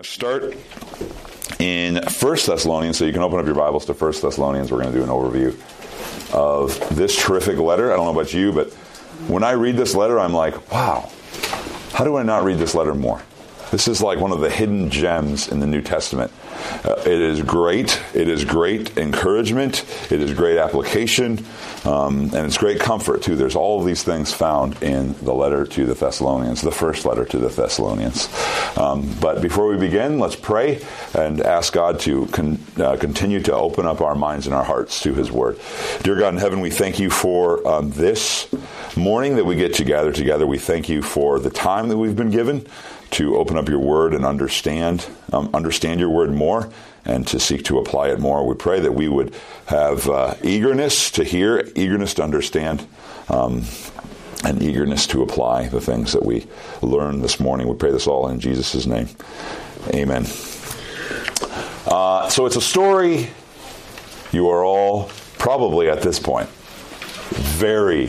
going to start in First Thessalonians, so you can open up your Bibles to First Thessalonians. We're going to do an overview of this terrific letter. I don't know about you, but when I read this letter, I'm like, wow, how do I not read this letter more? This is like one of the hidden gems in the New Testament. Uh, it is great. It is great encouragement. It is great application. Um, and it's great comfort, too. There's all of these things found in the letter to the Thessalonians, the first letter to the Thessalonians. Um, but before we begin, let's pray and ask God to con- uh, continue to open up our minds and our hearts to His Word. Dear God in heaven, we thank you for um, this morning that we get to gather together. We thank you for the time that we've been given to open up your word and understand um, understand your word more and to seek to apply it more. We pray that we would have uh, eagerness to hear, eagerness to understand, um, and eagerness to apply the things that we learned this morning. We pray this all in Jesus' name. Amen. Uh, so it's a story you are all probably at this point very,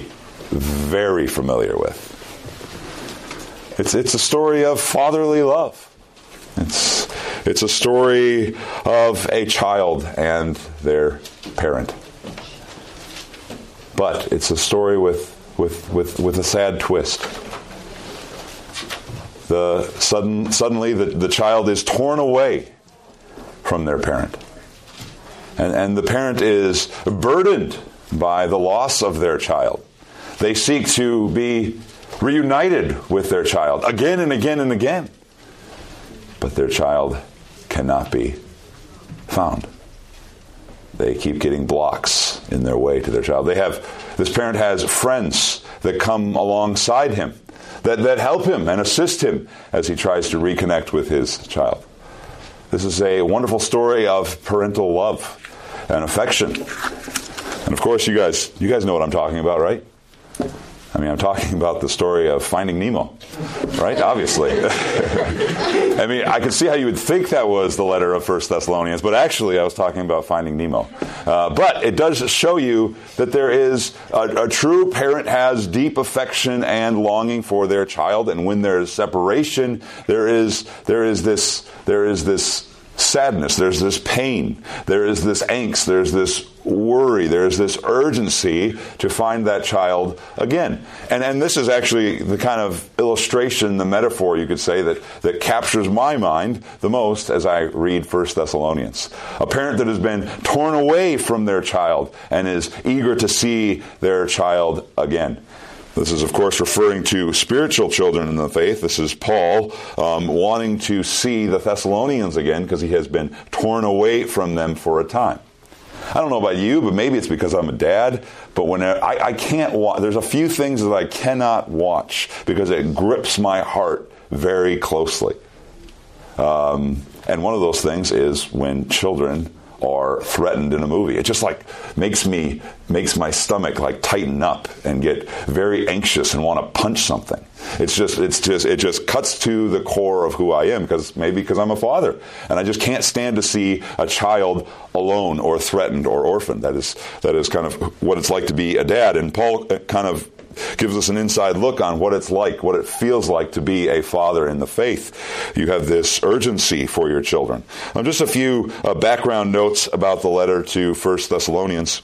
very familiar with. It's, it's a story of fatherly love. It's, it's a story of a child and their parent. But it's a story with, with, with, with a sad twist. The sudden, suddenly, the, the child is torn away from their parent. And, and the parent is burdened by the loss of their child. They seek to be reunited with their child again and again and again. But their child cannot be found. They keep getting blocks in their way to their child. They have this parent has friends that come alongside him that, that help him and assist him as he tries to reconnect with his child. This is a wonderful story of parental love and affection. And of course you guys you guys know what I'm talking about, right? I mean, I'm talking about the story of Finding Nemo, right? Obviously. I mean, I can see how you would think that was the letter of First Thessalonians, but actually, I was talking about Finding Nemo. Uh, but it does show you that there is a, a true parent has deep affection and longing for their child, and when there is separation, there is there is this there is this sadness, there's this pain, there is this angst, there's this worry, there's this urgency to find that child again. And, and this is actually the kind of illustration, the metaphor you could say, that, that captures my mind the most as I read First Thessalonians. A parent that has been torn away from their child and is eager to see their child again. This is, of course, referring to spiritual children in the faith. This is Paul um, wanting to see the Thessalonians again because he has been torn away from them for a time. I don't know about you, but maybe it's because I'm a dad. But when I, I can't watch, there's a few things that I cannot watch because it grips my heart very closely. Um, and one of those things is when children are threatened in a movie. It just like makes me makes my stomach like tighten up and get very anxious and want to punch something. It's just it's just it just cuts to the core of who I am because maybe because I'm a father and I just can't stand to see a child alone or threatened or orphaned. That is that is kind of what it's like to be a dad. And Paul uh, kind of gives us an inside look on what it's like, what it feels like to be a father in the faith. You have this urgency for your children. Um, just a few uh, background notes about the letter to First Thessalonians.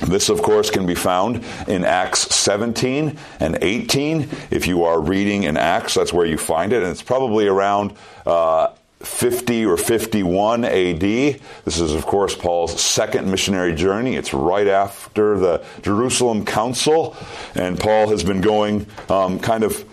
This, of course, can be found in Acts 17 and 18. If you are reading in Acts, that's where you find it. And it's probably around uh, 50 or 51 AD. This is, of course, Paul's second missionary journey. It's right after the Jerusalem Council, and Paul has been going um, kind of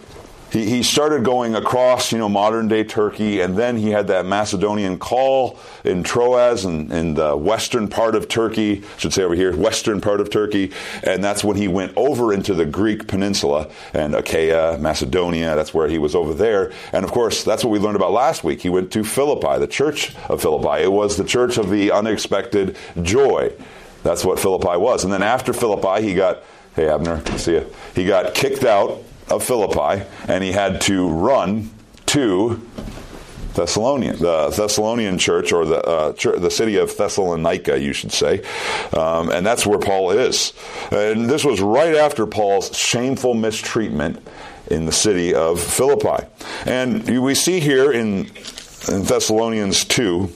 he, he started going across, you know, modern day Turkey, and then he had that Macedonian call in Troas and in, in the western part of Turkey, I should say over here, western part of Turkey, and that's when he went over into the Greek peninsula and Achaia, Macedonia, that's where he was over there. And of course, that's what we learned about last week. He went to Philippi, the church of Philippi. It was the church of the unexpected joy. That's what Philippi was. And then after Philippi, he got, hey Abner, see you. He got kicked out of Philippi, and he had to run to Thessalonian, the Thessalonian church, or the uh, church, the city of Thessalonica, you should say, um, and that's where Paul is. And this was right after Paul's shameful mistreatment in the city of Philippi. And we see here in in Thessalonians 2,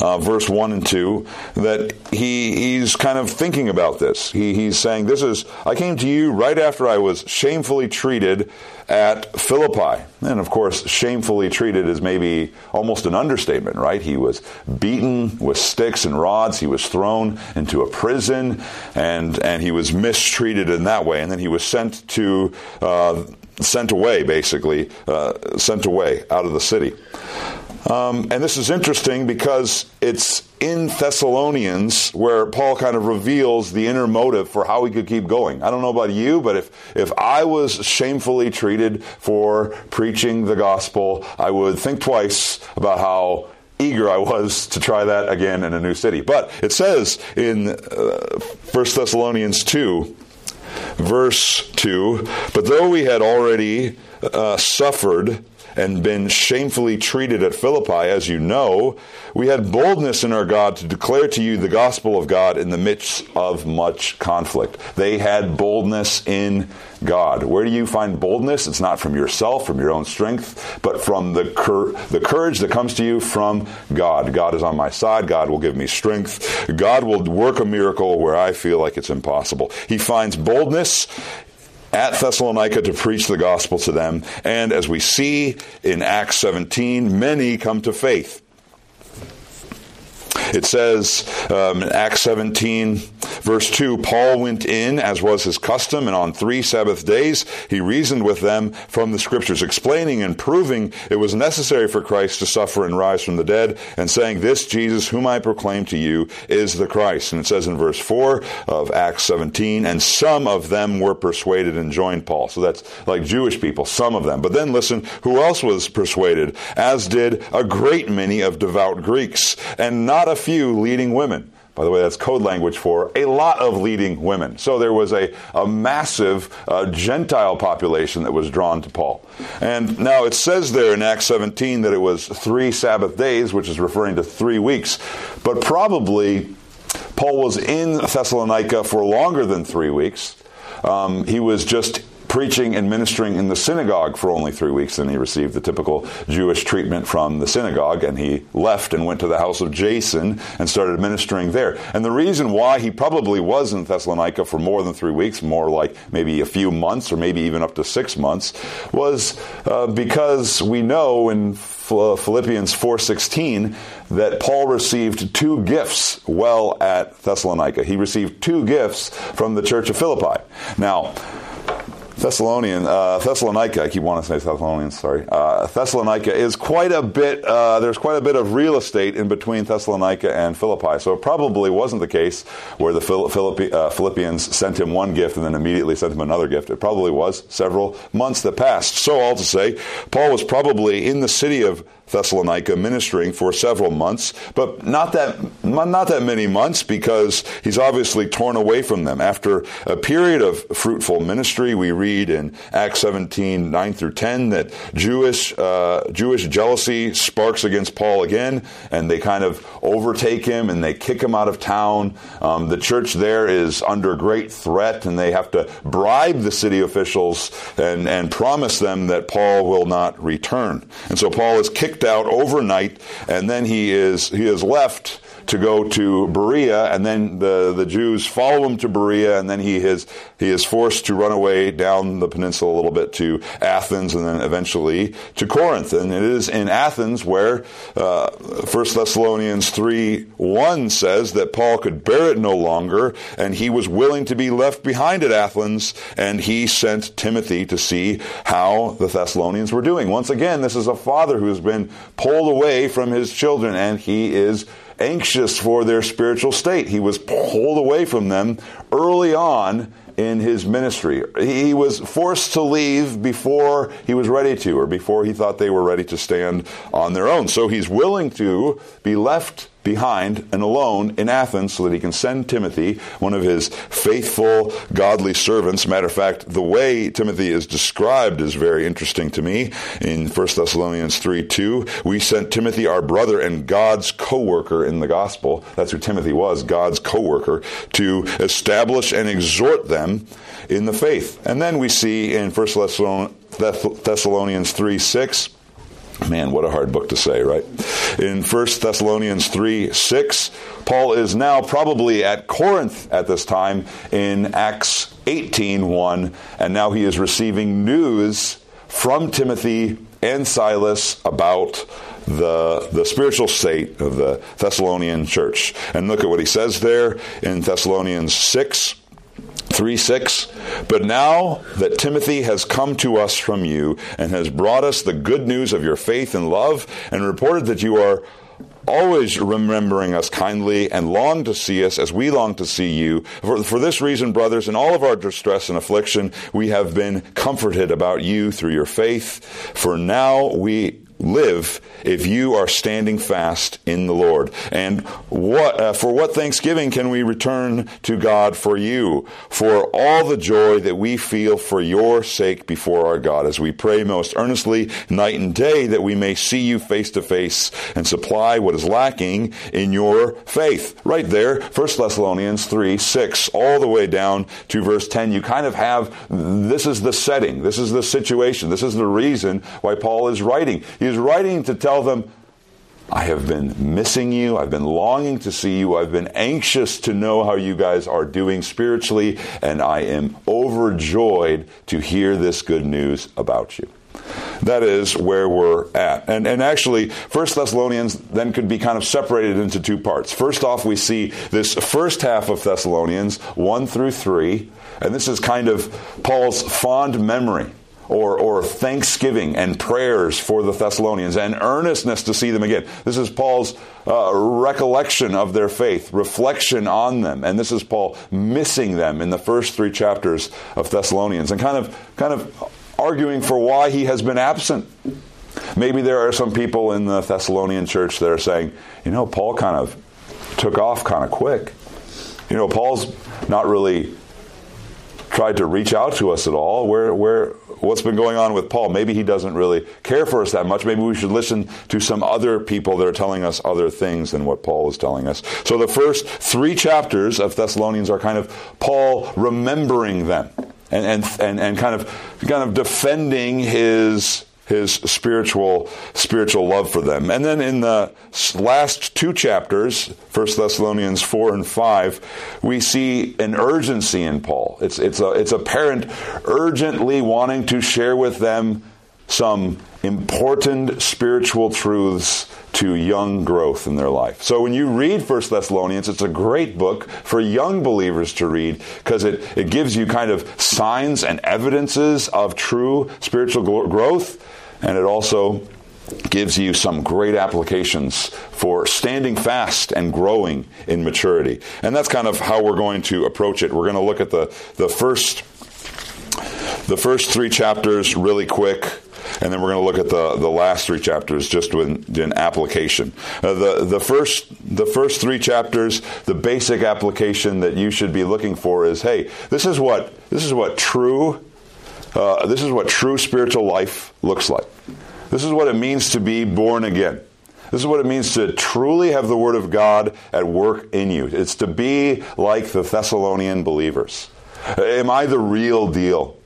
uh, verse 1 and 2, that he, he's kind of thinking about this. He, he's saying, This is, I came to you right after I was shamefully treated at Philippi. And of course, shamefully treated is maybe almost an understatement, right? He was beaten with sticks and rods. He was thrown into a prison and, and he was mistreated in that way. And then he was sent to, uh, sent away, basically, uh, sent away out of the city. Um, and this is interesting because it's in Thessalonians where Paul kind of reveals the inner motive for how he could keep going. I don't know about you, but if, if I was shamefully treated for preaching the gospel, I would think twice about how eager I was to try that again in a new city. But it says in uh, 1 Thessalonians 2, verse 2 But though we had already uh, suffered, and been shamefully treated at Philippi, as you know, we had boldness in our God to declare to you the gospel of God in the midst of much conflict. They had boldness in God. Where do you find boldness? It's not from yourself, from your own strength, but from the, cur- the courage that comes to you from God. God is on my side. God will give me strength. God will work a miracle where I feel like it's impossible. He finds boldness at Thessalonica to preach the gospel to them. And as we see in Acts 17, many come to faith. It says um, in Acts 17, verse 2 Paul went in, as was his custom, and on three Sabbath days he reasoned with them from the Scriptures, explaining and proving it was necessary for Christ to suffer and rise from the dead, and saying, This Jesus, whom I proclaim to you, is the Christ. And it says in verse 4 of Acts 17, and some of them were persuaded and joined Paul. So that's like Jewish people, some of them. But then listen, who else was persuaded? As did a great many of devout Greeks, and not a few leading women. By the way, that's code language for a lot of leading women. So there was a, a massive uh, Gentile population that was drawn to Paul. And now it says there in Acts 17 that it was three Sabbath days, which is referring to three weeks. But probably Paul was in Thessalonica for longer than three weeks. Um, he was just preaching and ministering in the synagogue for only three weeks, and he received the typical Jewish treatment from the synagogue, and he left and went to the house of Jason and started ministering there. And the reason why he probably was in Thessalonica for more than three weeks, more like maybe a few months or maybe even up to six months, was uh, because we know in Philippians 4:16 that Paul received two gifts well at Thessalonica. He received two gifts from the church of Philippi. Now, Thessalonian, uh, Thessalonica, I keep wanting to say Thessalonians, sorry. Uh, Thessalonica is quite a bit, uh, there's quite a bit of real estate in between Thessalonica and Philippi. So it probably wasn't the case where the Philippi, uh, Philippians sent him one gift and then immediately sent him another gift. It probably was several months that passed. So all to say, Paul was probably in the city of Thessalonica ministering for several months, but not that not that many months because he's obviously torn away from them. After a period of fruitful ministry, we read in Acts 17, 9 through 10 that Jewish uh, Jewish jealousy sparks against Paul again, and they kind of overtake him and they kick him out of town. Um, the church there is under great threat, and they have to bribe the city officials and, and promise them that Paul will not return. And so Paul is kicked kicked out overnight, and then he is he is left to go to Berea, and then the, the Jews follow him to Berea, and then he is he is forced to run away down the peninsula a little bit to Athens, and then eventually to Corinth. And it is in Athens where uh, 1 Thessalonians 3 1 says that Paul could bear it no longer, and he was willing to be left behind at Athens, and he sent Timothy to see how the Thessalonians were doing. Once again, this is a father who has been pulled away from his children, and he is anxious for their spiritual state. He was pulled away from them early on in his ministry. He was forced to leave before he was ready to, or before he thought they were ready to stand on their own. So he's willing to be left behind and alone in Athens so that he can send Timothy, one of his faithful, godly servants. Matter of fact, the way Timothy is described is very interesting to me. In 1 Thessalonians 3 2, we sent Timothy, our brother and God's co worker in the gospel. That's who Timothy was, God's co worker, to establish and exhort them in the faith. And then we see in 1 Thessalonians 3 6, Man, what a hard book to say, right? In 1 Thessalonians 3 6, Paul is now probably at Corinth at this time in Acts 18 1, and now he is receiving news from Timothy and Silas about the, the spiritual state of the Thessalonian church. And look at what he says there in Thessalonians 6 3 6. But now that Timothy has come to us from you and has brought us the good news of your faith and love, and reported that you are always remembering us kindly and long to see us as we long to see you. For, for, this reason, brothers, in all of our distress and affliction, we have been comforted about you through your faith. For now we live if you are standing fast in the Lord. And what, uh, for what thanksgiving can we return to God for you? For all the joy that we feel for your sake before our God as we pray most earnestly night and day that we may see you face to face and supply what is lacking in your faith. Right there, 1 Thessalonians 3, 6, all the way down to verse 10. You kind of have, this is the setting. This is the situation. This is the reason why Paul is writing. He's writing to tell them, I have been missing you. I've been longing to see you. I've been anxious to know how you guys are doing spiritually, and I am overjoyed to hear this good news about you. That is where we're at. And, and actually, First Thessalonians then could be kind of separated into two parts. First off, we see this first half of Thessalonians, 1 through 3, and this is kind of Paul's fond memory or, or thanksgiving and prayers for the Thessalonians and earnestness to see them again. This is Paul's uh, recollection of their faith, reflection on them, and this is Paul missing them in the first three chapters of Thessalonians and kind of kind of arguing for why he has been absent. Maybe there are some people in the Thessalonian church that are saying, you know, Paul kind of took off kind of quick. You know, Paul's not really tried to reach out to us at all. Where, where, what's been going on with Paul? Maybe he doesn't really care for us that much. Maybe we should listen to some other people that are telling us other things than what Paul is telling us. So the first three chapters of Thessalonians are kind of Paul remembering them and, and, and, and kind of, kind of defending his his spiritual spiritual love for them. And then in the last two chapters, 1 Thessalonians 4 and 5, we see an urgency in Paul. It's it's a it's apparent urgently wanting to share with them some important spiritual truths to young growth in their life. So when you read First Thessalonians, it's a great book for young believers to read because it, it gives you kind of signs and evidences of true spiritual growth and it also gives you some great applications for standing fast and growing in maturity. And that's kind of how we're going to approach it. We're going to look at the, the first the first three chapters really quick, and then we're going to look at the, the last three chapters just in, application. Uh, the the first the first three chapters, the basic application that you should be looking for is, hey, this is what this is what true uh, this is what true spiritual life looks like. This is what it means to be born again. This is what it means to truly have the Word of God at work in you. It's to be like the Thessalonian believers. Am I the real deal?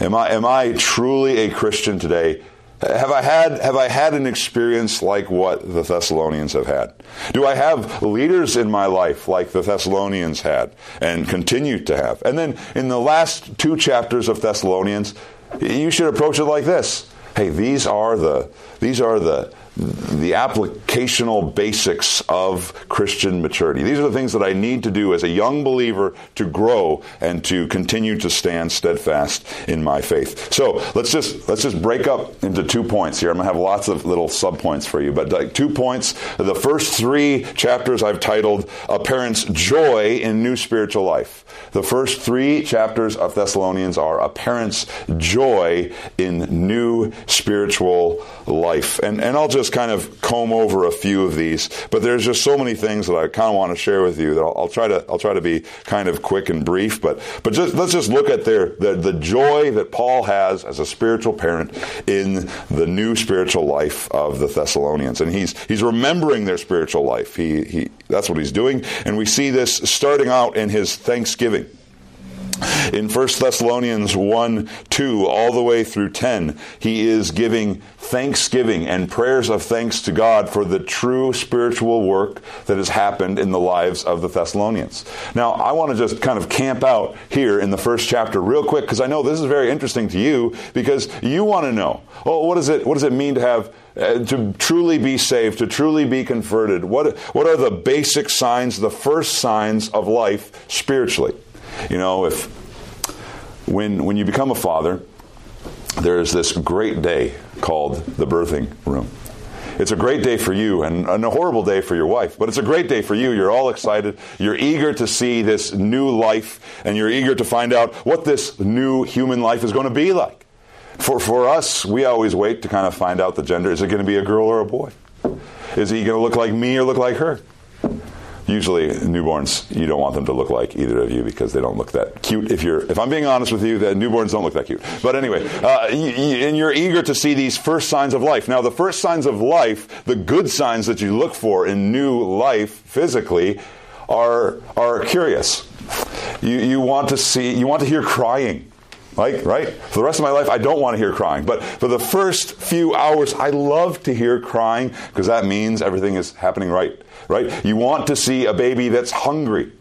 Am I, am I truly a Christian today? Have I had have I had an experience like what the Thessalonians have had? Do I have leaders in my life like the Thessalonians had and continue to have? And then in the last two chapters of Thessalonians, you should approach it like this. Hey, these are the these are the the applicational basics of Christian maturity. These are the things that I need to do as a young believer to grow and to continue to stand steadfast in my faith. So let's just let's just break up into two points here. I'm gonna have lots of little subpoints for you, but like two points. The first three chapters I've titled "A Parent's Joy in New Spiritual Life." The first three chapters of Thessalonians are a parent's joy in new spiritual life, and and I'll just just kind of comb over a few of these, but there's just so many things that I kind of want to share with you that I'll, I'll try to I'll try to be kind of quick and brief. But but just let's just look at their the, the joy that Paul has as a spiritual parent in the new spiritual life of the Thessalonians, and he's he's remembering their spiritual life. He he that's what he's doing, and we see this starting out in his Thanksgiving. In 1 Thessalonians 1 2, all the way through 10, he is giving thanksgiving and prayers of thanks to God for the true spiritual work that has happened in the lives of the Thessalonians. Now, I want to just kind of camp out here in the first chapter real quick because I know this is very interesting to you because you want to know, oh, what, is it, what does it mean to have uh, to truly be saved, to truly be converted? What, what are the basic signs, the first signs of life spiritually? You know, if when, when you become a father, there's this great day called the birthing room. It's a great day for you and, and, a horrible day for your wife, but it's a great day for you. You're all excited. You're eager to see this new life, and you're eager to find out what this new human life is going to be like. For, for us, we always wait to kind of find out the gender. Is it going to be a girl or a boy? Is he going to look like me or look like her? Usually newborns you don't want them to look like either of you because they don't look that cute. If you're if i'm being honest with you that newborns don't look that cute. But anyway uh, and you're eager to see these first signs of life. Now the first signs of life the good signs that you look for in new life physically are are curious. You, you want to see you want to hear crying. Like, right? For the rest of my life, I don't want to hear crying. But for the first few hours, I love to hear crying because that means everything is happening right right? You want to see a baby that's hungry.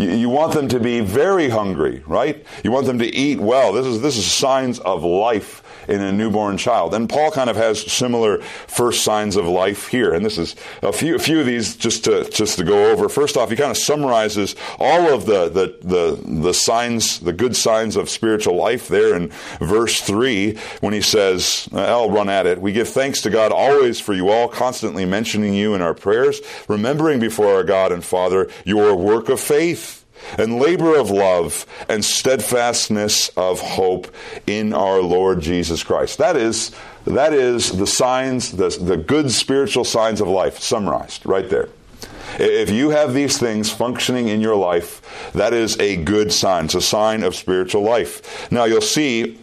You, you want them to be very hungry, right? You want them to eat well. This is, this is signs of life in a newborn child. And Paul kind of has similar first signs of life here. And this is a few, a few of these just to, just to go over. First off, he kind of summarizes all of the, the, the, the signs, the good signs of spiritual life there in verse 3 when he says, I'll run at it. We give thanks to God always for you all, constantly mentioning you in our prayers, remembering before our God and Father your work of faith and labor of love and steadfastness of hope in our Lord Jesus Christ. That is, that is the signs, the, the good spiritual signs of life summarized right there. If you have these things functioning in your life, that is a good sign. It's a sign of spiritual life. Now you'll see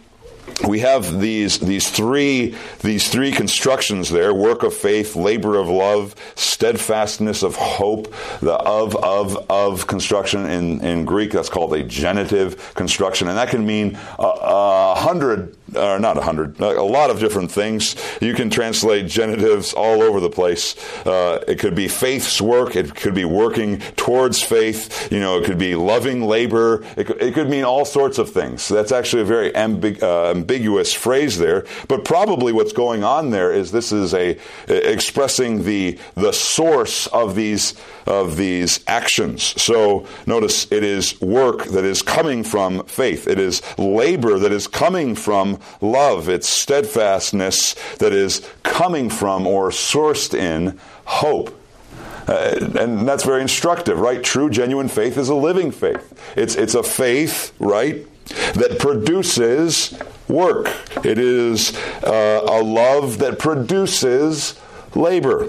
we have these these three these three constructions there work of faith labor of love steadfastness of hope the of of of construction in in greek that's called a genitive construction and that can mean a, a hundred or not a hundred a lot of different things. You can translate genitives all over the place. Uh, it could be faith's work. It could be working towards faith. You know it could be loving labor. It could, it could mean all sorts of things. That's actually a very ambig- uh, ambiguous phrase there, but probably what's going on there is this is a expressing the the source of these of these actions. So notice it is work that is coming from faith. It is labor that is coming from love. It's steadfastness that is coming from or sourced in hope. Uh, and that's very instructive, right? True, genuine faith is a living faith. It's, it's a faith, right, that produces work. It is uh, a love that produces labor.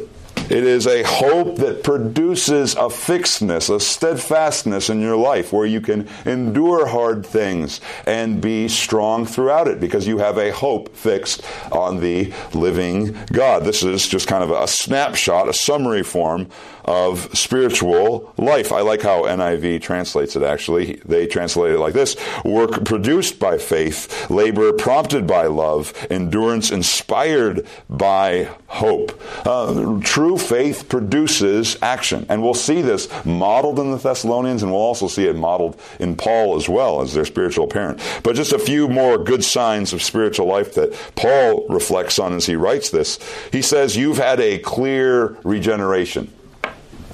It is a hope that produces a fixedness, a steadfastness in your life where you can endure hard things and be strong throughout it because you have a hope fixed on the living God. This is just kind of a snapshot, a summary form of spiritual life. I like how NIV translates it actually. They translate it like this work produced by faith, labor prompted by love, endurance inspired by hope. Uh, true faith produces action. And we'll see this modeled in the Thessalonians, and we'll also see it modeled in Paul as well as their spiritual parent. But just a few more good signs of spiritual life that Paul reflects on as he writes this. He says, You've had a clear regeneration.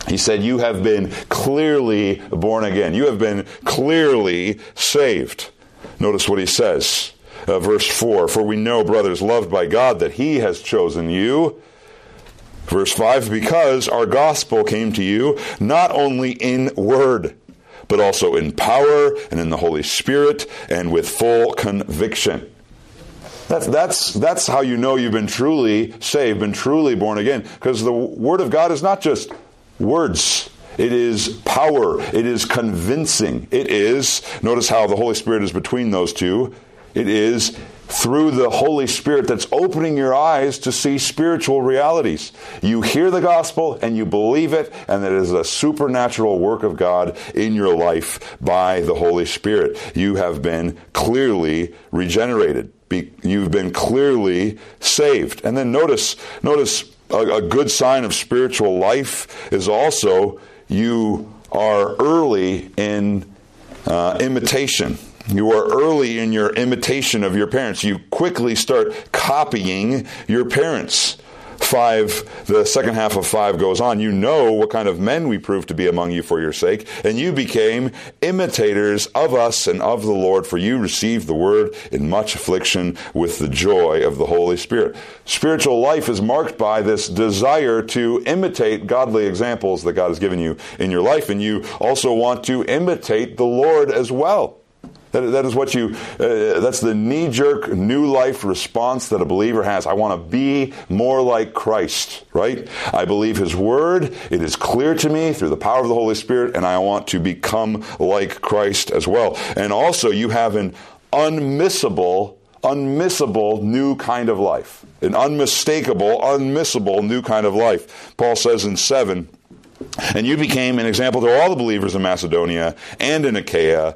He said, You have been clearly born again. You have been clearly saved. Notice what he says. Uh, verse 4 For we know, brothers, loved by God, that he has chosen you. Verse 5 Because our gospel came to you not only in word, but also in power and in the Holy Spirit and with full conviction. That's, that's, that's how you know you've been truly saved, been truly born again. Because the Word of God is not just words. It is power. It is convincing. It is, notice how the Holy Spirit is between those two. It is through the Holy Spirit that's opening your eyes to see spiritual realities. You hear the gospel and you believe it, and it is a supernatural work of God in your life by the Holy Spirit. You have been clearly regenerated. You've been clearly saved. And then notice, notice a, a good sign of spiritual life is also you are early in uh, imitation. You are early in your imitation of your parents. You quickly start copying your parents. 5, the second half of 5 goes on. You know what kind of men we proved to be among you for your sake, and you became imitators of us and of the Lord, for you received the word in much affliction with the joy of the Holy Spirit. Spiritual life is marked by this desire to imitate godly examples that God has given you in your life, and you also want to imitate the Lord as well. That, that is what you, uh, that's the knee jerk new life response that a believer has. I want to be more like Christ, right? I believe His Word. It is clear to me through the power of the Holy Spirit, and I want to become like Christ as well. And also, you have an unmissable unmissable new kind of life. An unmistakable, unmissable new kind of life. Paul says in 7 And you became an example to all the believers in Macedonia and in Achaia.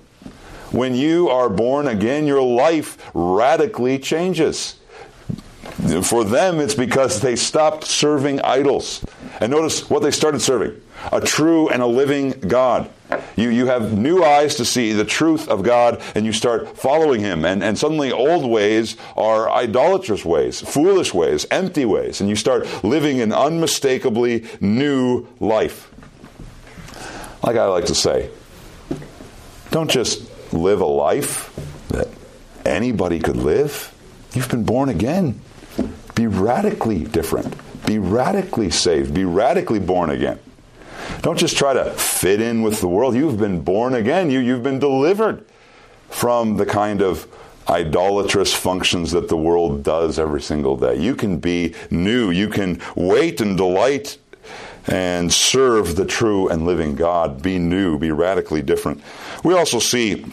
When you are born again, your life radically changes. For them, it's because they stopped serving idols. And notice what they started serving a true and a living God. You, you have new eyes to see the truth of God, and you start following Him. And, and suddenly, old ways are idolatrous ways, foolish ways, empty ways, and you start living an unmistakably new life. Like I like to say, don't just live a life that anybody could live. You've been born again. Be radically different. Be radically saved. Be radically born again. Don't just try to fit in with the world. You've been born again. You, you've been delivered from the kind of idolatrous functions that the world does every single day. You can be new. You can wait and delight and serve the true and living God. Be new. Be radically different. We also see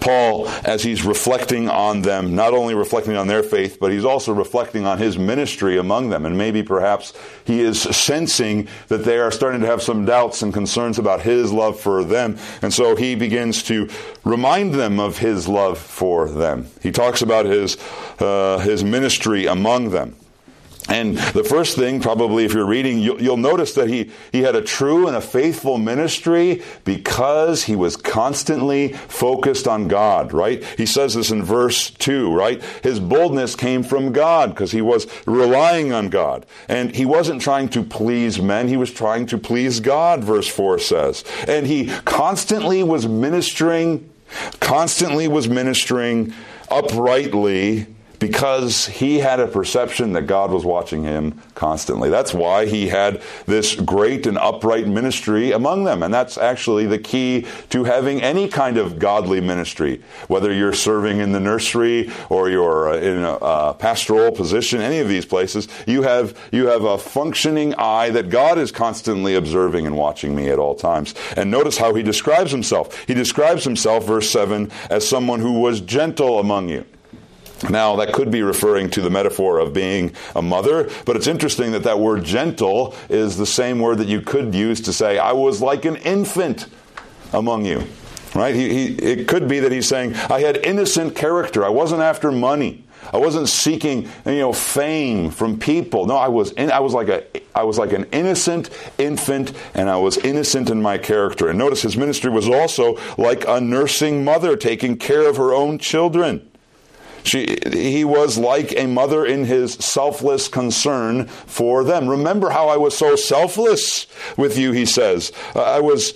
Paul, as he's reflecting on them, not only reflecting on their faith, but he's also reflecting on his ministry among them. And maybe perhaps he is sensing that they are starting to have some doubts and concerns about his love for them. And so he begins to remind them of his love for them. He talks about his, uh, his ministry among them. And the first thing, probably if you're reading, you'll, you'll, notice that he, he had a true and a faithful ministry because he was constantly focused on God, right? He says this in verse 2, right? His boldness came from God because he was relying on God. And he wasn't trying to please men, he was trying to please God, verse 4 says. And he constantly was ministering, constantly was ministering uprightly because he had a perception that God was watching him constantly. That's why he had this great and upright ministry among them. And that's actually the key to having any kind of godly ministry, whether you're serving in the nursery or you're uh, in a, pastoral position, any of these places, you have, you have a functioning eye that God is constantly observing and watching me at all times. And notice how he describes himself. He describes himself, verse 7, as someone who was gentle among you. Now, that could be referring to the metaphor of being a mother, but it's interesting that that word gentle is the same word that you could use to say, I was like an infant among you. Right? He, he, it could be that he's saying, I had innocent character. I wasn't after money. I wasn't seeking, you know, fame from people. No, I was, in, I was like a, I was like an innocent infant, and I was innocent in my character. And notice his ministry was also like a nursing mother taking care of her own children. She, he was like a mother in his selfless concern for them. Remember how I was so selfless with you, he says. Uh, I was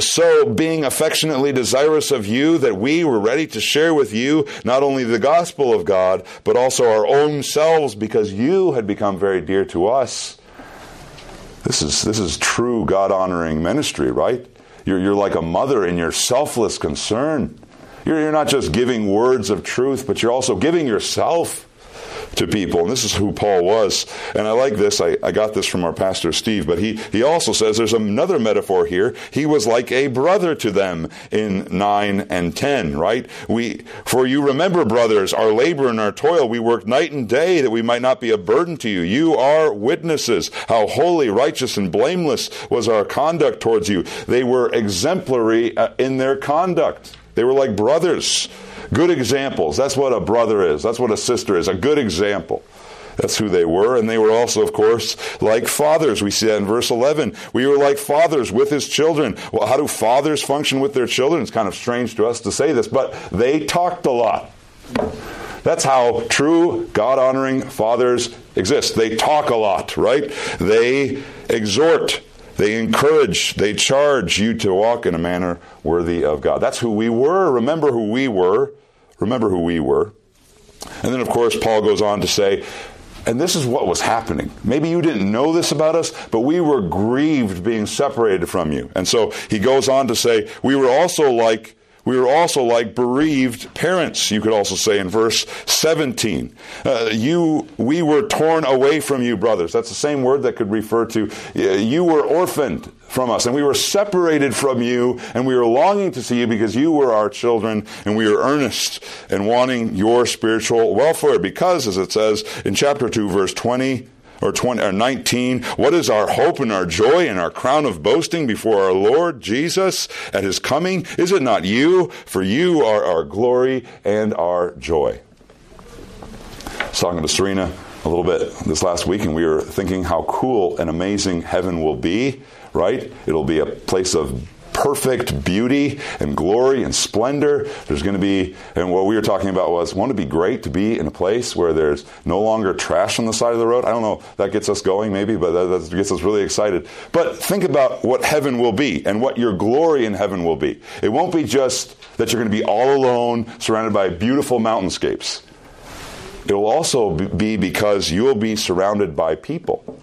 so, being affectionately desirous of you, that we were ready to share with you not only the gospel of God, but also our own selves, because you had become very dear to us. This is, this is true God honoring ministry, right? You're, you're like a mother in your selfless concern. You're, you're not just giving words of truth, but you're also giving yourself to people. And this is who Paul was. And I like this. I, I got this from our pastor Steve, but he, he also says there's another metaphor here. He was like a brother to them in 9 and 10, right? We, for you remember, brothers, our labor and our toil, we worked night and day that we might not be a burden to you. You are witnesses how holy, righteous, and blameless was our conduct towards you. They were exemplary uh, in their conduct. They were like brothers Good examples. That's what a brother is. That's what a sister is. A good example. That's who they were. And they were also, of course, like fathers. We see that in verse 11. We were like fathers with his children. Well, how do fathers function with their children? It's kind of strange to us to say this, but they talked a lot. That's how true God honoring fathers exist. They talk a lot, right? They exhort. They encourage, they charge you to walk in a manner worthy of God. That's who we were. Remember who we were. Remember who we were. And then, of course, Paul goes on to say, and this is what was happening. Maybe you didn't know this about us, but we were grieved being separated from you. And so he goes on to say, we were also like we were also like bereaved parents, you could also say in verse 17. Uh, you, we were torn away from you, brothers. That's the same word that could refer to you were orphaned from us, and we were separated from you, and we were longing to see you because you were our children, and we were earnest in wanting your spiritual welfare. Because, as it says in chapter 2, verse 20, or 20 or 19 what is our hope and our joy and our crown of boasting before our lord jesus at his coming? Is it not you? For you are our glory and our joy. Talking to serena a little bit. This last week and we were thinking how cool and amazing heaven will be right? It'll be a place of perfect beauty and glory and splendor. There's going to be, and what we were talking about was, won't it be great to be in a place where there's no longer trash on the side of the road? I don't know, that gets us going maybe, but that, that gets us really excited. But think about what heaven will be and what your glory in heaven will be. It won't be just that you're going to be all alone, surrounded by beautiful mountainscapes. It will also be because you'll be surrounded by people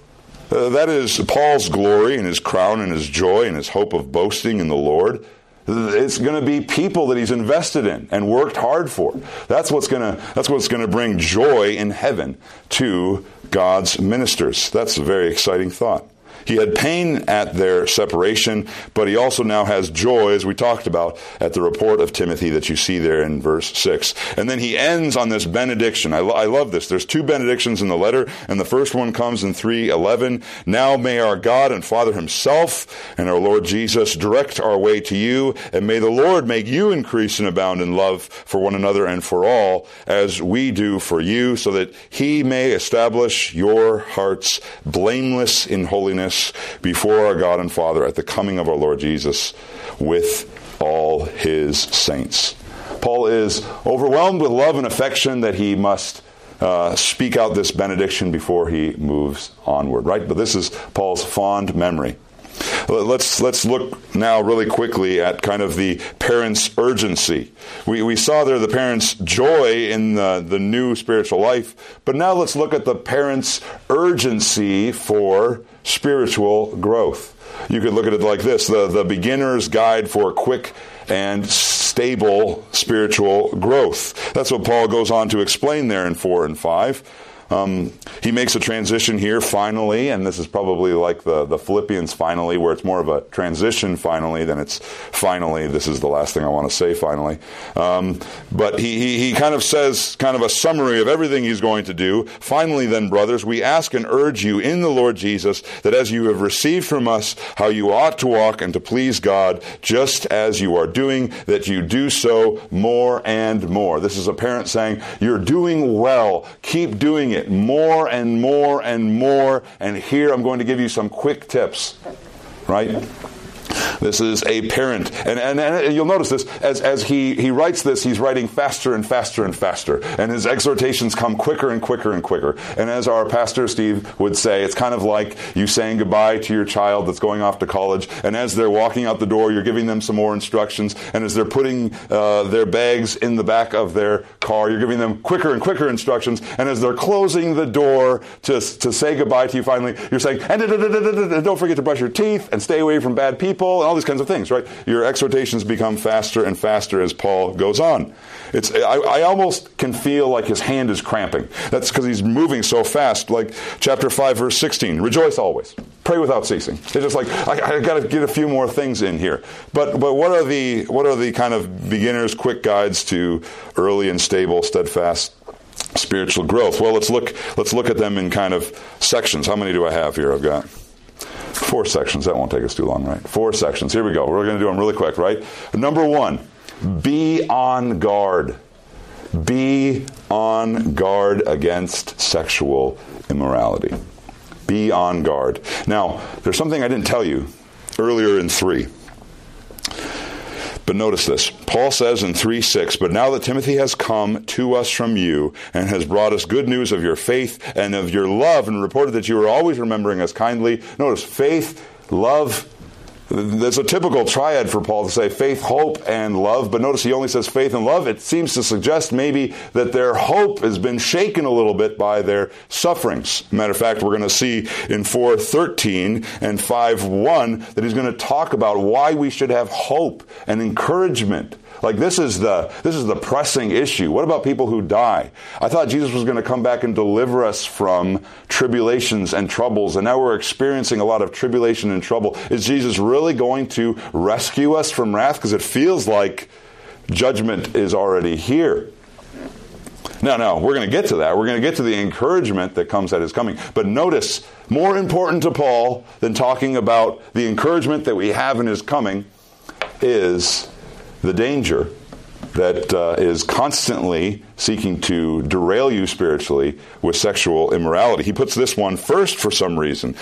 uh, that is Paul's glory and his crown and his joy and his hope of boasting in the Lord. It's going to be people that he's invested in and worked hard for. That's what's going to that's what's going to bring joy in heaven to God's ministers. That's a very exciting thought. He had pain at their separation, but he also now has joy, as we talked about at the report of Timothy that you see there in verse 6. And then he ends on this benediction. I, lo- I love this. There's two benedictions in the letter, and the first one comes in 311. Now may our God and Father himself and our Lord Jesus direct our way to you, and may the Lord make you increase and abound in love for one another and for all, as we do for you, so that he may establish your hearts blameless in holiness before our God and Father at the coming of our Lord Jesus with all his saints. Paul is overwhelmed with love and affection that he must uh, speak out this benediction before he moves onward, right? But this is Paul's fond memory. Let's let's look now really quickly at kind of the parents' urgency. We, we saw there the parents' joy in the, the new spiritual life, but now let's look at the parents' urgency for spiritual growth. You could look at it like this the, the beginner's guide for quick and stable spiritual growth. That's what Paul goes on to explain there in 4 and 5. Um, he makes a transition here finally, and this is probably like the, the Philippians finally, where it's more of a transition finally than it's finally. This is the last thing I want to say finally. Um, but he, he, he kind of says, kind of a summary of everything he's going to do. Finally, then, brothers, we ask and urge you in the Lord Jesus that as you have received from us how you ought to walk and to please God, just as you are doing, that you do so more and more. This is a parent saying, You're doing well. Keep doing it it more and more and more. And here I'm going to give you some quick tips, right? This is a parent. And, and, and, you'll notice this as, as he, he writes this, he's writing faster and faster and faster. And his exhortations come quicker and quicker and quicker. And as our pastor Steve would say, it's kind of like you saying goodbye to your child that's going off to college. And as they're walking out the door, you're giving them some more instructions. And as they're putting uh, their bags in the back of their car, you're giving them quicker and quicker instructions. And as they're closing the door to, to say goodbye to you finally, you're saying, and don't forget to brush your teeth and stay away from bad people all these kinds of things, right? Your exhortations become faster and faster as Paul goes on. It's, I, I almost can feel like his hand is cramping. That's because he's moving so fast. Like chapter 5, verse 16 Rejoice always, pray without ceasing. It's just like, I, I got to get a few more things in here. But, but what, are the, what are the kind of beginner's quick guides to early and stable, steadfast spiritual growth? Well, let's look, let's look at them in kind of sections. How many do I have here? I've got Four sections. That won't take us too long, right? Four sections. Here we go. We're going to do them really quick, right? Number one, be on guard. Be on guard against sexual immorality. Be on guard. Now, there's something I didn't tell you earlier in 3. But notice this. Paul says in 3 6, But now that Timothy has come to us from you and has brought us good news of your faith and of your love and reported that you are always remembering us kindly. Notice faith, love, there's a typical triad for Paul to say faith, hope, and love, but notice he only says faith and love. It seems to suggest maybe that their hope has been shaken a little bit by their sufferings. Matter of fact, we're going to see in 4.13 and 5 1 that he's going to talk about why we should have hope and encouragement like this is the this is the pressing issue. What about people who die? I thought Jesus was going to come back and deliver us from tribulations and troubles, and now we're experiencing a lot of tribulation and trouble. Is Jesus really going to rescue us from wrath? Because it feels like judgment is already here. No, no, we're going to get to that. We're going to get to the encouragement that comes at his coming. But notice, more important to Paul than talking about the encouragement that we have in his coming is the danger that uh, is constantly seeking to derail you spiritually with sexual immorality. He puts this one first for some reason.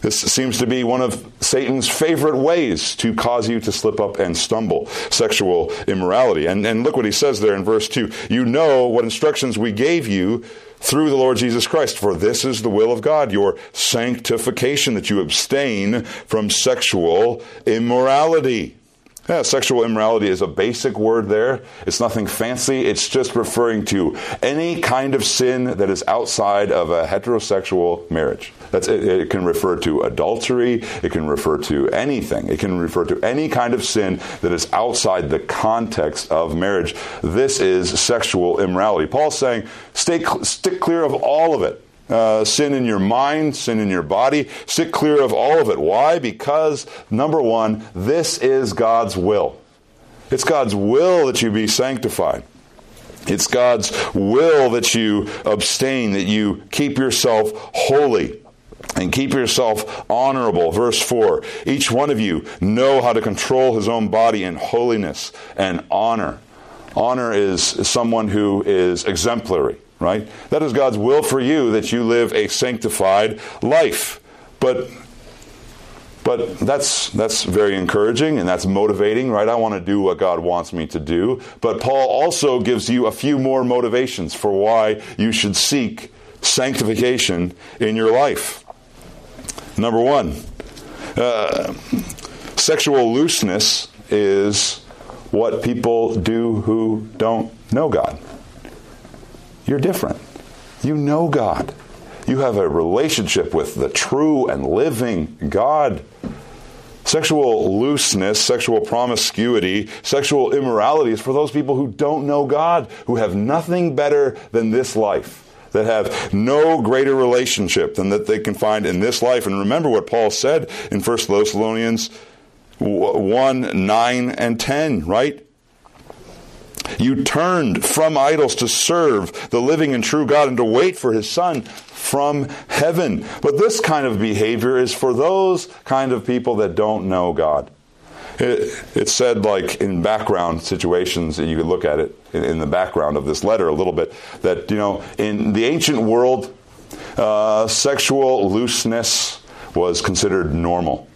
This seems to be one of Satan's favorite ways to cause you to slip up and stumble sexual immorality. And, and look what he says there in verse 2 You know what instructions we gave you through the Lord Jesus Christ. For this is the will of God, your sanctification, that you abstain from sexual immorality. Yeah, sexual immorality is a basic word there. It's nothing fancy. It's just referring to any kind of sin that is outside of a heterosexual marriage. That's, it, it can refer to adultery. It can refer to anything. It can refer to any kind of sin that is outside the context of marriage. This is sexual immorality. Paul's saying, stay, stick clear of all of it. Uh, sin in your mind, sin in your body. Sit clear of all of it. Why? Because, number one, this is God's will. It's God's will that you be sanctified. It's God's will that you abstain, that you keep yourself holy and keep yourself honorable. Verse 4 Each one of you know how to control his own body in holiness and honor. Honor is someone who is exemplary right? That is God's will for you that you live a sanctified life. But but that's that's very encouraging and that's motivating, right? I want to do what God wants me to do. But Paul also gives you a few more motivations for why you should seek sanctification in your life. Number one, uh, sexual looseness is what people do who don't know God. You're different. You know God. You have a relationship with the true and living God. Sexual looseness, sexual promiscuity, sexual immorality is for those people who don't know God, who have nothing better than this life, that have no greater relationship than that they can find in this life. And remember what Paul said in 1 Thessalonians 1 9 and 10, right? You turned from idols to serve the living and true God and to wait for his Son from heaven. But this kind of behavior is for those kind of people that don't know God. It, it's said, like in background situations, and you could look at it in, in, the background of this letter a little bit, that, you know, in the ancient world, uh, sexual looseness was considered normal.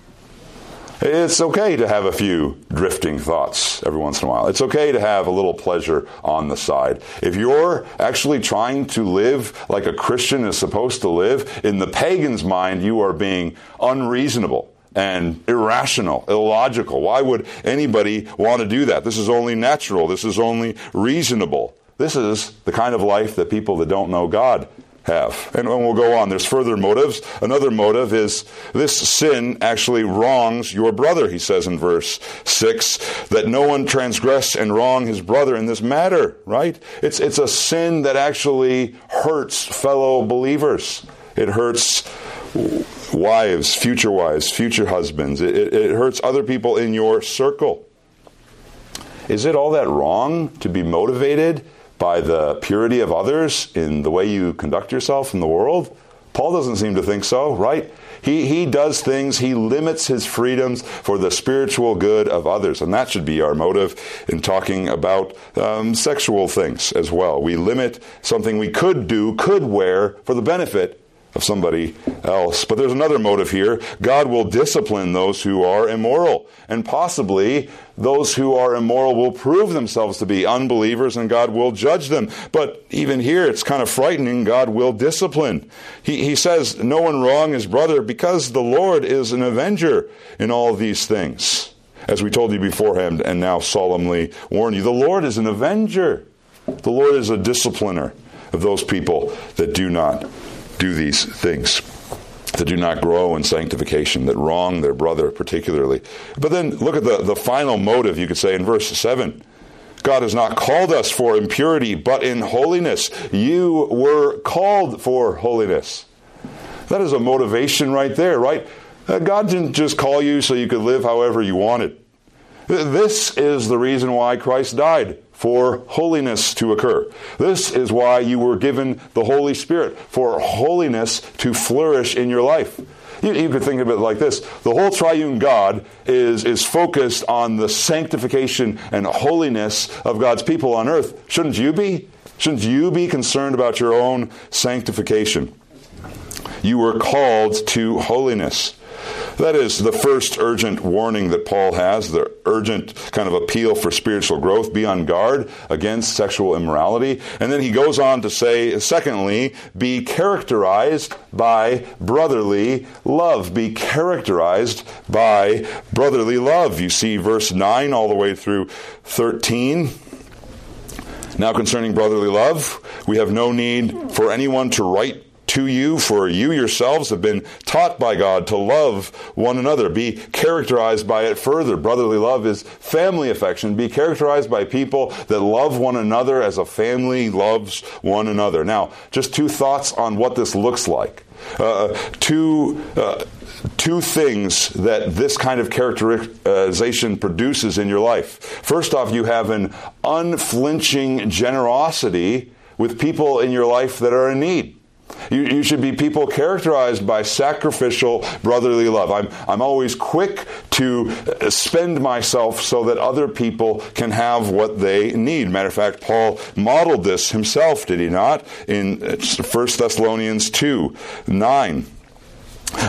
It's okay to have a few drifting thoughts every once in a while. It's okay to have a little pleasure on the side. If you're actually trying to live like a Christian is supposed to live, in the pagan's mind, you are being unreasonable and irrational, illogical. Why would anybody want to do that? This is only natural. This is only reasonable. This is the kind of life that people that don't know God have. And, we'll go on. There's further motives. Another motive is this sin actually wrongs your brother, he says in verse 6, that no one transgress and wrong his brother in this matter, right? It's, it's a sin that actually hurts fellow believers. It hurts wives, future wives, future husbands. It, it, it hurts other people in your circle. Is it all that wrong to be motivated by the purity of others in the way you conduct yourself in the world? Paul doesn't seem to think so, right? He, he does things, he limits his freedoms for the spiritual good of others. And that should be our motive in talking about um, sexual things as well. We limit something we could do, could wear for the benefit of somebody else. But there's another motive here. God will discipline those who are immoral. And possibly those who are immoral will prove themselves to be unbelievers and God will judge them. But even here, it's kind of frightening. God will discipline. He, he says, No one wrong his brother because the Lord is an avenger in all these things. As we told you beforehand and now solemnly warn you, the Lord is an avenger. The Lord is a discipliner of those people that do not do these things that do not grow in sanctification, that wrong their brother particularly. But then look at the, the final motive, you could say, in verse 7. God has not called us for impurity, but in holiness. You were called for holiness. That is a motivation right there, right? Uh, God didn't just call you so you could live however you wanted. This is the reason why Christ died for holiness to occur. This is why you were given the Holy Spirit, for holiness to flourish in your life. You, you, could think of it like this the whole triune God is, is focused on the sanctification and holiness of God's people on earth. Shouldn't you be? Shouldn't you be concerned about your own sanctification? You were called to holiness. That is the first urgent warning that Paul has, the urgent kind of appeal for spiritual growth. Be on guard against sexual immorality. And then he goes on to say, secondly, be characterized by brotherly love. Be characterized by brotherly love. You see verse 9 all the way through 13. Now, concerning brotherly love, we have no need for anyone to write to you, for you yourselves have been taught by God to love one another. Be characterized by it further. Brotherly love is family affection. Be characterized by people that love one another as a family loves one another. Now, just two thoughts on what this looks like. Uh, two. Uh, two things that this kind of characterization produces in your life. First off, you have an unflinching generosity with people in your life that are in need. You, you, should be people characterized by sacrificial brotherly love. I'm, I'm always quick to uh, spend myself so that other people can have what they need. Matter of fact, Paul modeled this himself, did he not? In uh, 1 Thessalonians 2 9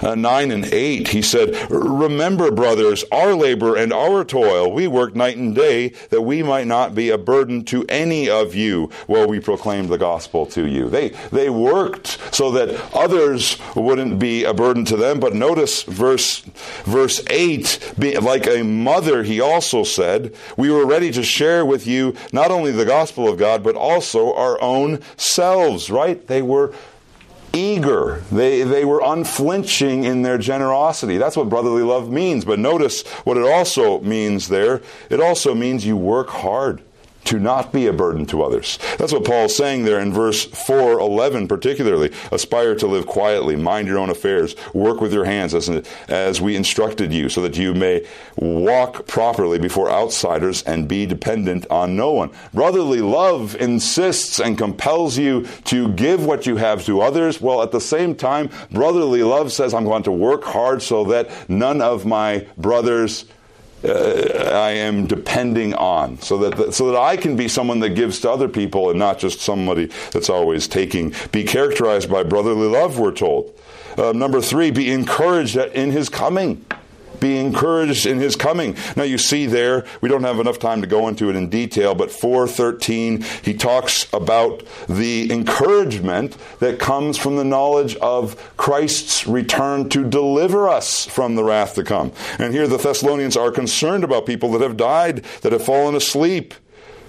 uh, 9 and 8, he said, Remember, brothers, our labor and our toil. We work night and day that we might not be a burden to any of you while we proclaim the gospel to you. They, they worked so that others wouldn't be a burden to them. But notice verse, verse 8, be, like a mother, he also said, We were ready to share with you not only the gospel of God, but also our own selves, right? They were eager. They, they were unflinching in their generosity. That's what brotherly love means. But notice what it also means there. It also means you work hard to not be a burden to others. That's what Paul's saying there in verse 411 particularly. Aspire to live quietly, mind your own affairs, work with your hands as, as we instructed you, so that you may walk properly before outsiders and be dependent on no one. Brotherly love insists and compels you to give what you have to others, while at the same time, brotherly love says, I'm going to work hard so that none of my brothers uh, I am depending on, so that so that I can be someone that gives to other people and not just somebody that's always taking. Be characterized by brotherly love, we're told. Uh, number three, be encouraged in His coming. Be encouraged in his coming. Now you see there, we don't have enough time to go into it in detail, but 413, he talks about the encouragement that comes from the knowledge of Christ's return to deliver us from the wrath to come. And here the Thessalonians are concerned about people that have died, that have fallen asleep.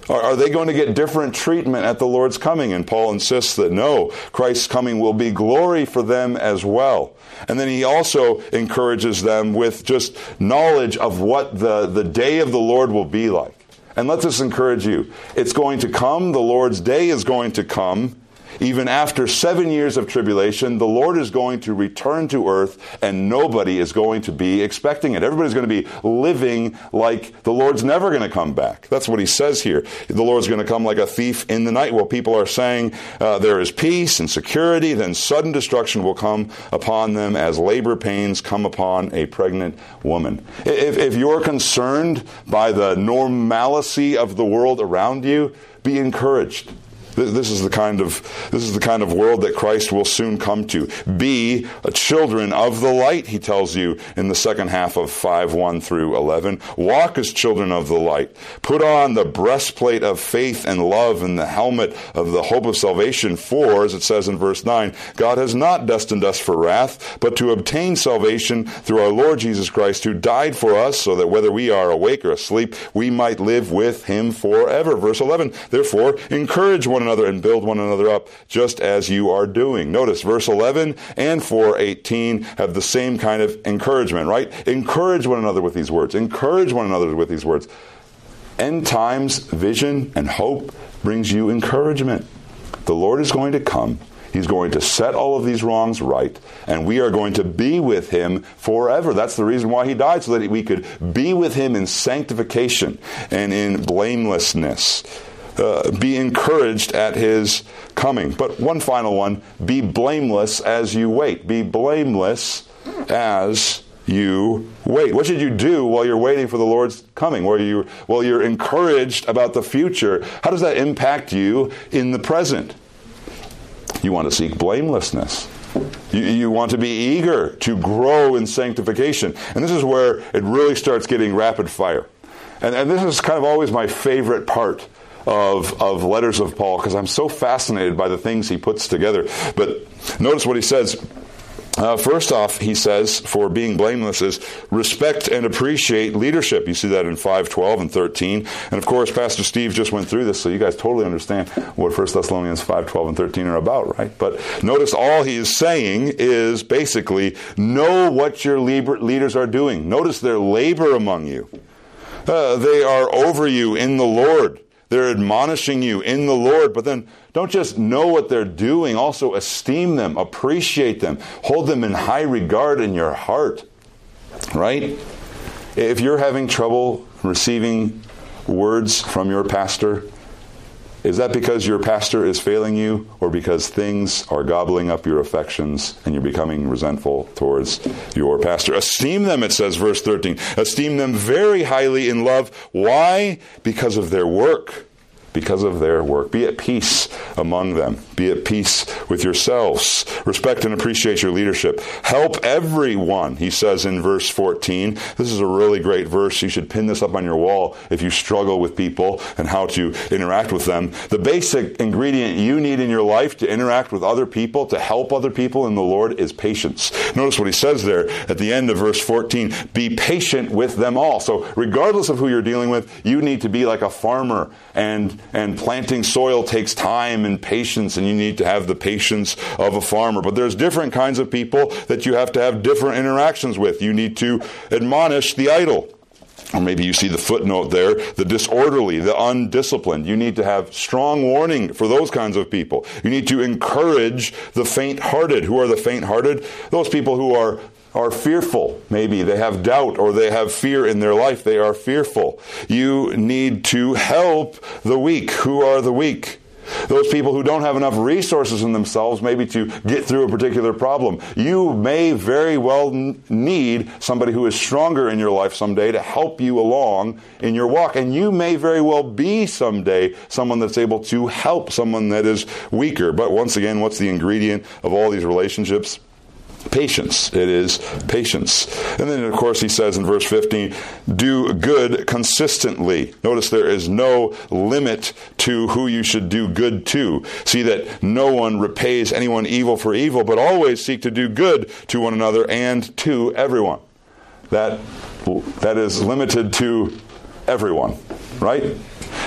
Are, are, they going to get different treatment at the Lord's coming? And Paul insists that no, Christ's coming will be glory for them as well. And then he also encourages them with just knowledge of what the, the day of the Lord will be like. And let this encourage you. It's going to come, the Lord's day is going to come even after seven years of tribulation, the Lord is going to return to earth and nobody is going to be expecting it. Everybody's going to be living like the Lord's never going to come back. That's what he says here. The Lord's going to come like a thief in the night. While people are saying uh, there is peace and security, then sudden destruction will come upon them as labor pains come upon a pregnant woman. If, if you're concerned by the normalcy of the world around you, be encouraged. This is the kind of this is the kind of world that Christ will soon come to. Be children of the light, he tells you in the second half of 5 1 through 11. Walk as children of the light. Put on the breastplate of faith and love and the helmet of the hope of salvation. For, as it says in verse 9, God has not destined us for wrath, but to obtain salvation through our Lord Jesus Christ, who died for us, so that whether we are awake or asleep, we might live with him forever. Verse 11. Therefore, encourage one another and build one another up just as you are doing. Notice verse 11 and 418 have the same kind of encouragement, right? Encourage one another with these words. Encourage one another with these words. End times vision and hope brings you encouragement. The Lord is going to come. He's going to set all of these wrongs right, and we are going to be with him forever. That's the reason why he died, so that we could be with him in sanctification and in blamelessness. Uh, be encouraged at his coming. But one final one be blameless as you wait. Be blameless as you wait. What should you do while you're waiting for the Lord's coming? While you while you're encouraged about the future? How does that impact you in the present? You want to seek blamelessness. You, you, want to be eager to grow in sanctification. And this is where it really starts getting rapid fire. And, and this is kind of always my favorite part of, of letters of Paul because I'm so fascinated by the things he puts together. But notice what he says. Uh, first off, he says, for being blameless is respect and appreciate leadership. You see that in 5, 12, and 13. And of course, Pastor Steve just went through this, so you guys totally understand what 1 Thessalonians 5, 12, and 13 are about, right? But notice all he is saying is basically know what your leaders are doing. Notice their labor among you. Uh, they are over you in the Lord. They're admonishing you in the Lord, but then don't just know what they're doing, also esteem them, appreciate them, hold them in high regard in your heart. Right? If you're having trouble receiving words from your pastor, is that because your pastor is failing you or because things are gobbling up your affections and you're becoming resentful towards your pastor? Esteem them, it says, verse 13. Esteem them very highly in love. Why? Because of their work because of their work. Be at peace among them. Be at peace with yourselves. Respect and appreciate your leadership. Help everyone, he says in verse 14. This is a really great verse. You should pin this up on your wall if you struggle with people and how to interact with them. The basic ingredient you need in your life to interact with other people, to help other people in the Lord, is patience. Notice what he says there at the end of verse 14 be patient with them all. So, regardless of who you're dealing with, you need to be like a farmer and and planting soil takes time and patience, and you need to have the patience of a farmer. But there's different kinds of people that you have to have different interactions with. You need to admonish the idle. Or maybe you see the footnote there, the disorderly, the undisciplined. You need to have strong warning for those kinds of people. You need to encourage the faint hearted. Who are the faint hearted? Those people who are are fearful. Maybe they have doubt or they have fear in their life. They are fearful. You need to help the weak. Who are the weak? Those people who don't have enough resources in themselves, maybe to get through a particular problem. You may very well need somebody who is stronger in your life someday to help you along in your walk. And you may very well be someday someone that's able to help someone that is weaker. But once again, what's the ingredient of all these relationships? Patience. It is patience. And then, of course, he says in verse 15, do good consistently. Notice there is no limit to who you should do good to. See that no one repays anyone evil for evil, but always seek to do good to one another and to everyone. That, that is limited to everyone, right? Eh,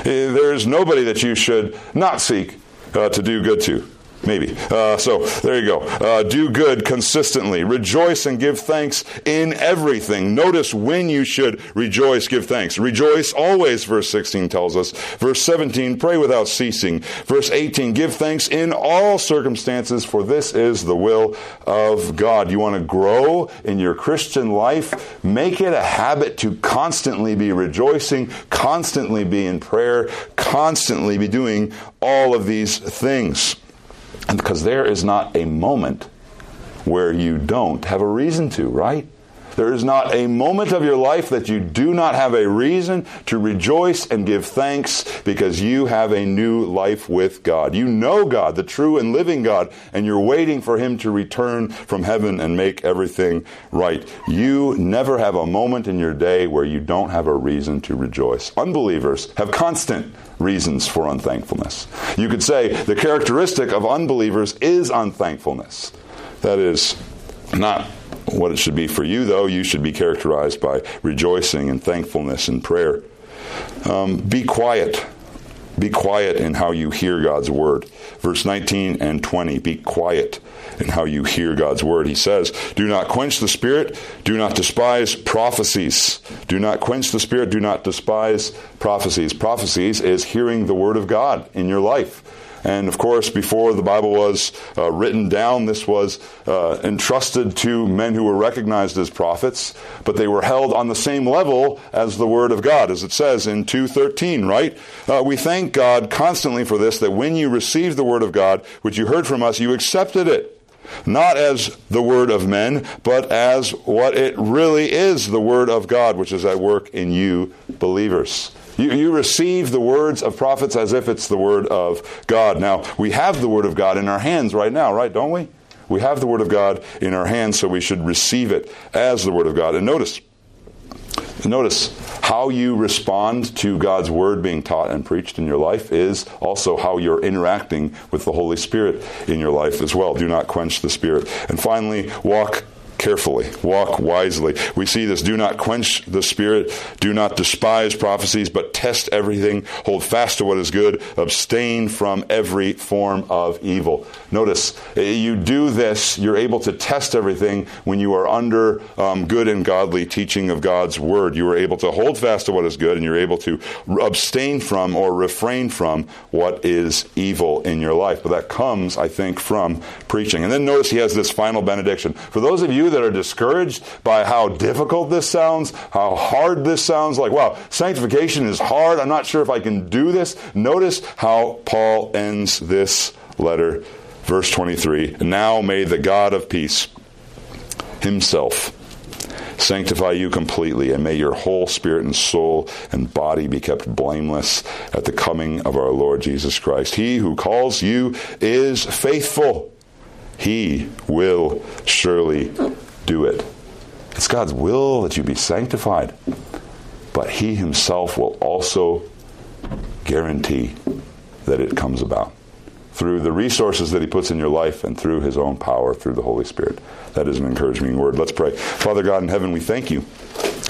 there is nobody that you should not seek uh, to do good to. Maybe. Uh, so there you go. Uh, do good consistently. Rejoice and give thanks in everything. Notice when you should rejoice, give thanks. Rejoice always, verse 16 tells us. Verse 17, pray without ceasing. Verse 18, give thanks in all circumstances, for this is the will of God. You want to grow in your Christian life? Make it a habit to constantly be rejoicing, constantly be in prayer, constantly be doing all of these things. Because there is not a moment where you don't have a reason to, right? There is not a moment of your life that you do not have a reason to rejoice and give thanks because you have a new life with God. You know God, the true and living God, and you're waiting for Him to return from heaven and make everything right. You never have a moment in your day where you don't have a reason to rejoice. Unbelievers have constant reasons for unthankfulness. You could say the characteristic of unbelievers is unthankfulness. That is not what it should be for you, though, you should be characterized by rejoicing and thankfulness and prayer. Um, be quiet. Be quiet in how you hear God's word. Verse 19 and 20. Be quiet in how you hear God's word. He says, Do not quench the spirit. Do not despise prophecies. Do not quench the spirit. Do not despise prophecies. Prophecies is hearing the word of God in your life. And of course, before the Bible was uh, written down, this was uh, entrusted to men who were recognized as prophets, but they were held on the same level as the Word of God, as it says in 2.13, right? Uh, we thank God constantly for this, that when you received the Word of God, which you heard from us, you accepted it. Not as the word of men, but as what it really is the word of God, which is at work in you believers. You, you receive the words of prophets as if it's the word of God. Now, we have the word of God in our hands right now, right? Don't we? We have the word of God in our hands, so we should receive it as the word of God. And notice, Notice how you respond to God's word being taught and preached in your life is also how you're interacting with the Holy Spirit in your life as well. Do not quench the Spirit. And finally, walk carefully, walk wisely. We see this do not quench the spirit, do not despise prophecies, but test everything, hold fast to what is good, abstain from every form of evil. Notice, you do this, you're able to test everything when you are under um, good and godly teaching of God's word. You are able to hold fast to what is good, and you're able to abstain from or refrain from what is evil in your life. But that comes, I think, from preaching. And then notice he has this final benediction. For those of that are discouraged by how difficult this sounds, how hard this sounds, like, wow, sanctification is hard. I'm not sure if I can do this. Notice how Paul ends this letter. Verse 23 Now may the God of peace himself sanctify you completely, and may your whole spirit and soul and body be kept blameless at the coming of our Lord Jesus Christ. He who calls you is faithful. He will surely do it. It's God's will that you be sanctified, but He Himself will also guarantee that it comes about through the resources that He puts in your life and through His own power, through the Holy Spirit. That is an encouraging word. Let's pray. Father God in heaven, we thank you.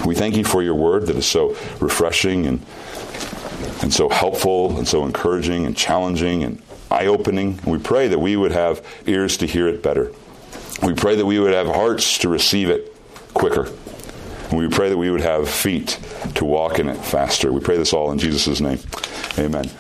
We thank you for your word that is so refreshing and and so helpful and so encouraging and challenging and eye opening. We pray that we would have ears to hear it better. We pray that we would have hearts to receive it quicker. And we pray that we would have feet to walk in it faster. We pray this all in Jesus' name. Amen.